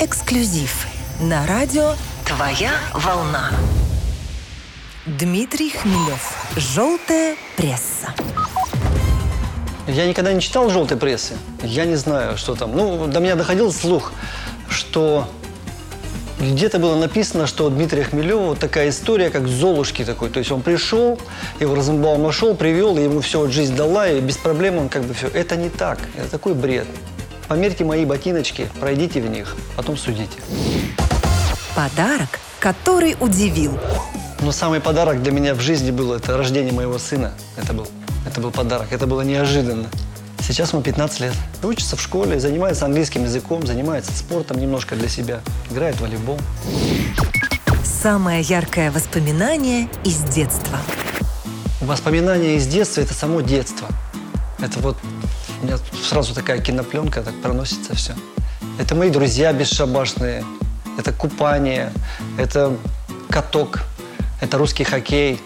Эксклюзив на радио «Твоя волна». Дмитрий Хмелев. «Желтая пресса». Я никогда не читал желтой прессы. Я не знаю, что там. Ну, до меня доходил слух, что где-то было написано, что у Дмитрия Хмелева такая история, как Золушки такой. То есть он пришел, его Розенбаум нашел, привел, и ему все вот жизнь дала, и без проблем он как бы все. Это не так. Это такой бред. Померьте мои ботиночки, пройдите в них, потом судите. Подарок, который удивил. Но самый подарок для меня в жизни был это рождение моего сына. Это был, это был подарок. Это было неожиданно. Сейчас ему 15 лет. Учится в школе, занимается английским языком, занимается спортом немножко для себя, играет в волейбол. Самое яркое воспоминание из детства. Воспоминания из детства – это само детство. Это вот у меня сразу такая кинопленка, так проносится все. Это мои друзья бесшабашные, это купание, это каток, это русский хоккей,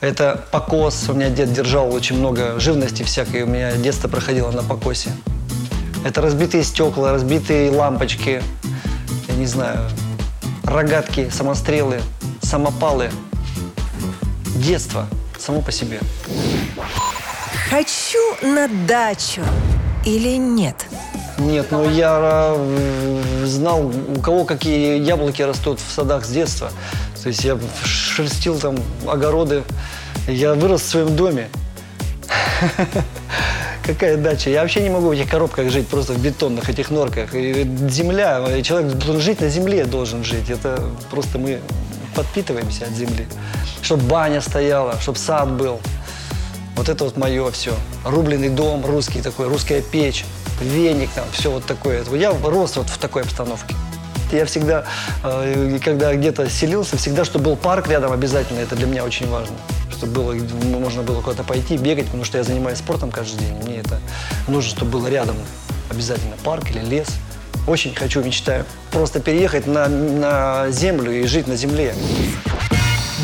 это покос. У меня дед держал очень много живности всякой, у меня детство проходило на покосе. Это разбитые стекла, разбитые лампочки, я не знаю, рогатки, самострелы, самопалы. Детство само по себе. Хочу на дачу или нет? Нет, ну я э, знал, у кого какие яблоки растут в садах с детства. То есть я шерстил там огороды. Я вырос в своем доме. Какая дача? Я вообще не могу в этих коробках жить, просто в бетонных этих норках. И земля, человек должен жить на земле, должен жить. Это просто мы подпитываемся от земли. Чтобы баня стояла, чтобы сад был. Вот это вот мое все. Рубленый дом русский такой, русская печь, веник там, все вот такое. Я рос вот в такой обстановке. Я всегда, э, когда где-то селился, всегда, чтобы был парк рядом обязательно, это для меня очень важно. Чтобы было, можно было куда-то пойти, бегать, потому что я занимаюсь спортом каждый день. Мне это нужно, чтобы было рядом обязательно парк или лес. Очень хочу, мечтаю просто переехать на, на землю и жить на земле.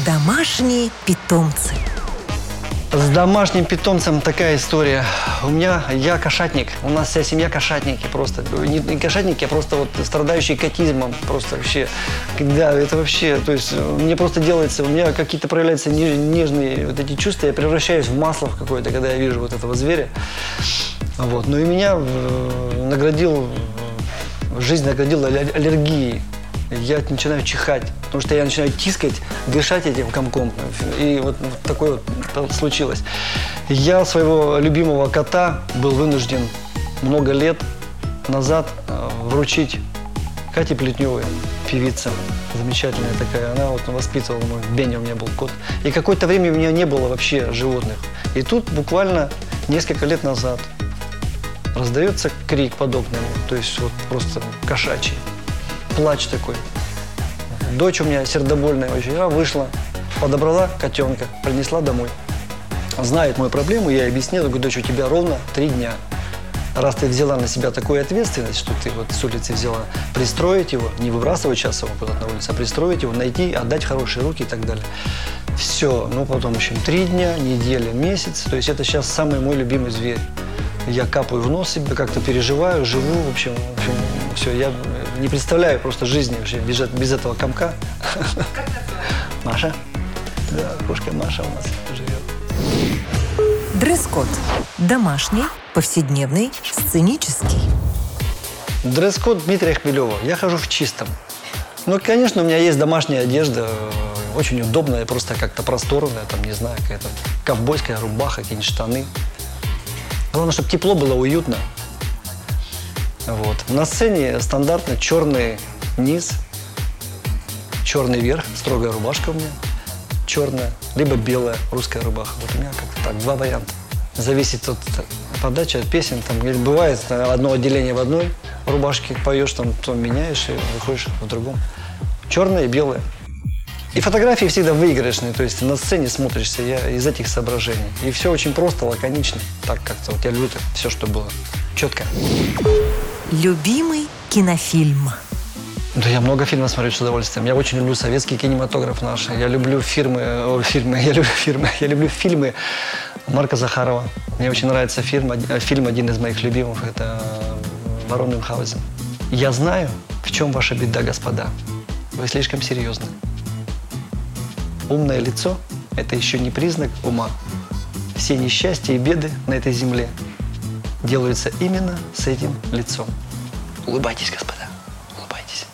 Домашние питомцы. С домашним питомцем такая история. У меня, я кошатник, у нас вся семья кошатники просто. Не, не кошатники, а просто вот страдающие котизмом. Просто вообще, да, это вообще, то есть мне просто делается, у меня какие-то проявляются нежные вот эти чувства, я превращаюсь в масло в какое-то, когда я вижу вот этого зверя. Вот. Ну и меня э, наградил, жизнь наградила аллергией я начинаю чихать, потому что я начинаю тискать, дышать этим комком. И вот такое вот случилось. Я своего любимого кота был вынужден много лет назад э, вручить Кате Плетневой, певица замечательная такая. Она вот воспитывала мой, Беня у меня был кот. И какое-то время у меня не было вообще животных. И тут буквально несколько лет назад раздается крик под окнами, то есть вот просто кошачий плач такой. Дочь у меня сердобольная очень. Я вышла, подобрала котенка, принесла домой. Знает мою проблему, я ей объяснил, говорю, дочь, у тебя ровно три дня. Раз ты взяла на себя такую ответственность, что ты вот с улицы взяла, пристроить его, не выбрасывать сейчас его куда-то на улицу, а пристроить его, найти, отдать хорошие руки и так далее. Все, ну потом, в общем, три дня, неделя, месяц. То есть это сейчас самый мой любимый зверь. Я капаю в нос себе, как-то переживаю, живу, в общем, в общем все, я не представляю просто жизни вообще без, без этого комка. Маша. Да, кошка Маша у нас живет. Дресс-код. Домашний, повседневный, сценический. Дресс-код Дмитрия Хмелева. Я хожу в чистом. Ну, конечно, у меня есть домашняя одежда, очень удобная, просто как-то просторная, там, не знаю, какая-то ковбойская рубаха, какие-нибудь штаны. Главное, чтобы тепло было, уютно. Вот. На сцене стандартно черный низ, черный верх, строгая рубашка у меня, черная, либо белая русская рубаха. Вот у меня как-то так, два варианта. Зависит от подачи, от песен. Там, бывает одно отделение в одной рубашке, поешь, там, потом меняешь и выходишь в другом. Черная и белая. И фотографии всегда выигрышные, то есть на сцене смотришься я из этих соображений. И все очень просто, лаконично. Так как-то вот я люблю все, что было. Четко. Любимый кинофильм. Да я много фильмов смотрю с удовольствием. Я очень люблю советский кинематограф наш. Я люблю фирмы, о, фильмы, я люблю фильмы, я люблю фильмы Марка Захарова. Мне очень нравится фильм, фильм один из моих любимых, это «Барон Мюнхгаузен». Я знаю, в чем ваша беда, господа. Вы слишком серьезны. Умное лицо – это еще не признак ума. Все несчастья и беды на этой земле делаются именно с этим лицом. Улыбайтесь, господа, улыбайтесь.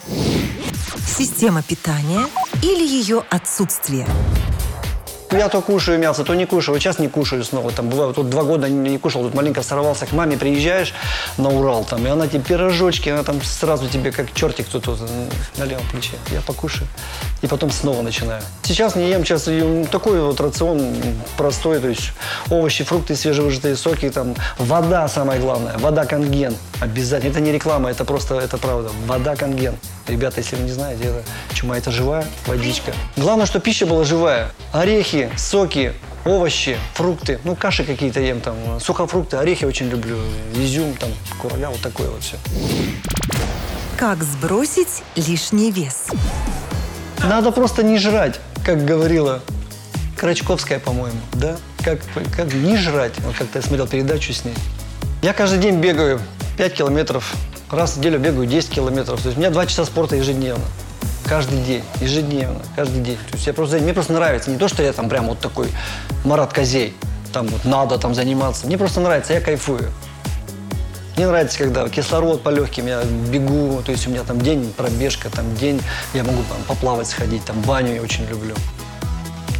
Система питания или ее отсутствие. Я то кушаю мясо, то не кушаю. Сейчас не кушаю снова. Там бывает, вот два года не кушал, тут маленько сорвался к маме, приезжаешь на Урал, там, и она тебе пирожочки, она там сразу тебе как чертик тут вот, на левом плече. Я покушаю. И потом снова начинаю. Сейчас не ем, сейчас такой вот рацион простой, то есть овощи, фрукты, свежевыжатые соки, там, вода самое главное, вода конген. Обязательно. Это не реклама, это просто, это правда. Вода конген. Ребята, если вы не знаете, это чума, это живая водичка. Главное, что пища была живая. Орехи, соки, овощи, фрукты. Ну, каши какие-то ем там, сухофрукты, орехи очень люблю, изюм, там, курага, вот такое вот все. Как сбросить лишний вес? Надо просто не жрать, как говорила Крачковская, по-моему, да? Как, как не жрать. Вот как-то я смотрел передачу с ней. Я каждый день бегаю 5 километров. Раз в неделю бегаю 10 километров. То есть у меня 2 часа спорта ежедневно. Каждый день, ежедневно, каждый день. То есть я просто, мне просто нравится. Не то, что я там прям вот такой Марат Козей. Там вот надо там заниматься. Мне просто нравится, я кайфую. Мне нравится, когда кислород по легким, я бегу, то есть у меня там день пробежка, там день, я могу там поплавать сходить, там баню я очень люблю.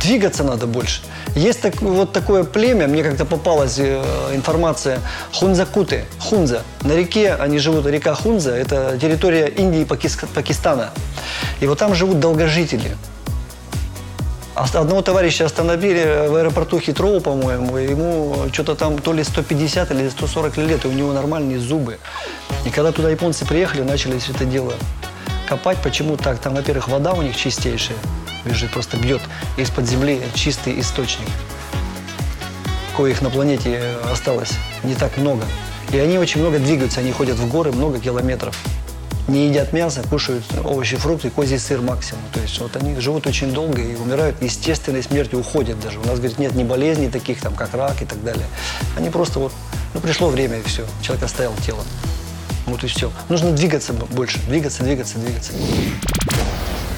Двигаться надо больше. Есть так, вот такое племя, мне как-то попалась э, информация, хунзакуты, хунза. На реке, они живут, река Хунза, это территория Индии и Пакис- Пакистана. И вот там живут долгожители. Одного товарища остановили в аэропорту Хитроу, по-моему, ему что-то там то ли 150 или 140 лет, и у него нормальные зубы. И когда туда японцы приехали, начали все это дело копать. Почему так? Там, во-первых, вода у них чистейшая, бежит, просто бьет из-под земли чистый источник, коих на планете осталось не так много. И они очень много двигаются, они ходят в горы много километров. Не едят мясо, кушают овощи, фрукты, козий сыр максимум. То есть вот они живут очень долго и умирают естественной смертью, уходят даже. У нас, говорит, нет ни болезней таких, там, как рак и так далее. Они просто вот, ну, пришло время и все. Человек оставил тело. Вот и все. Нужно двигаться больше, двигаться, двигаться, двигаться.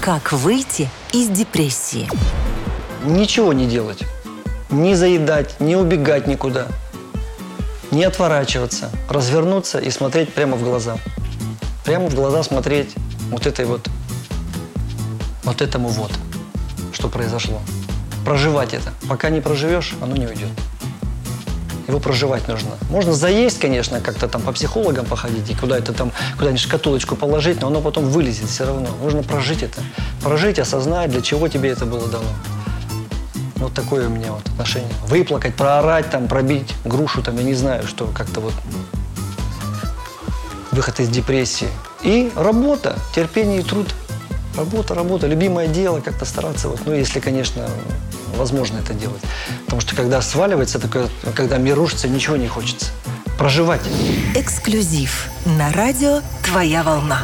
Как выйти из депрессии? Ничего не делать. Не заедать, не убегать никуда. Не отворачиваться. Развернуться и смотреть прямо в глаза. Прямо в глаза смотреть вот этой вот, вот этому вот, что произошло. Проживать это. Пока не проживешь, оно не уйдет. Его проживать нужно. Можно заесть, конечно, как-то там по психологам походить и куда-то там, куда-нибудь шкатулочку положить, но оно потом вылезет все равно. Нужно прожить это. Прожить, осознать, для чего тебе это было дано. Вот такое у меня вот отношение. Выплакать, проорать, там, пробить грушу, там, я не знаю, что как-то вот выход из депрессии. И работа, терпение и труд. Работа, работа, любимое дело, как-то стараться, вот, ну, если, конечно, возможно это делать. Потому что когда сваливается такое, когда мир рушится, ничего не хочется. Проживать. Эксклюзив на радио «Твоя волна».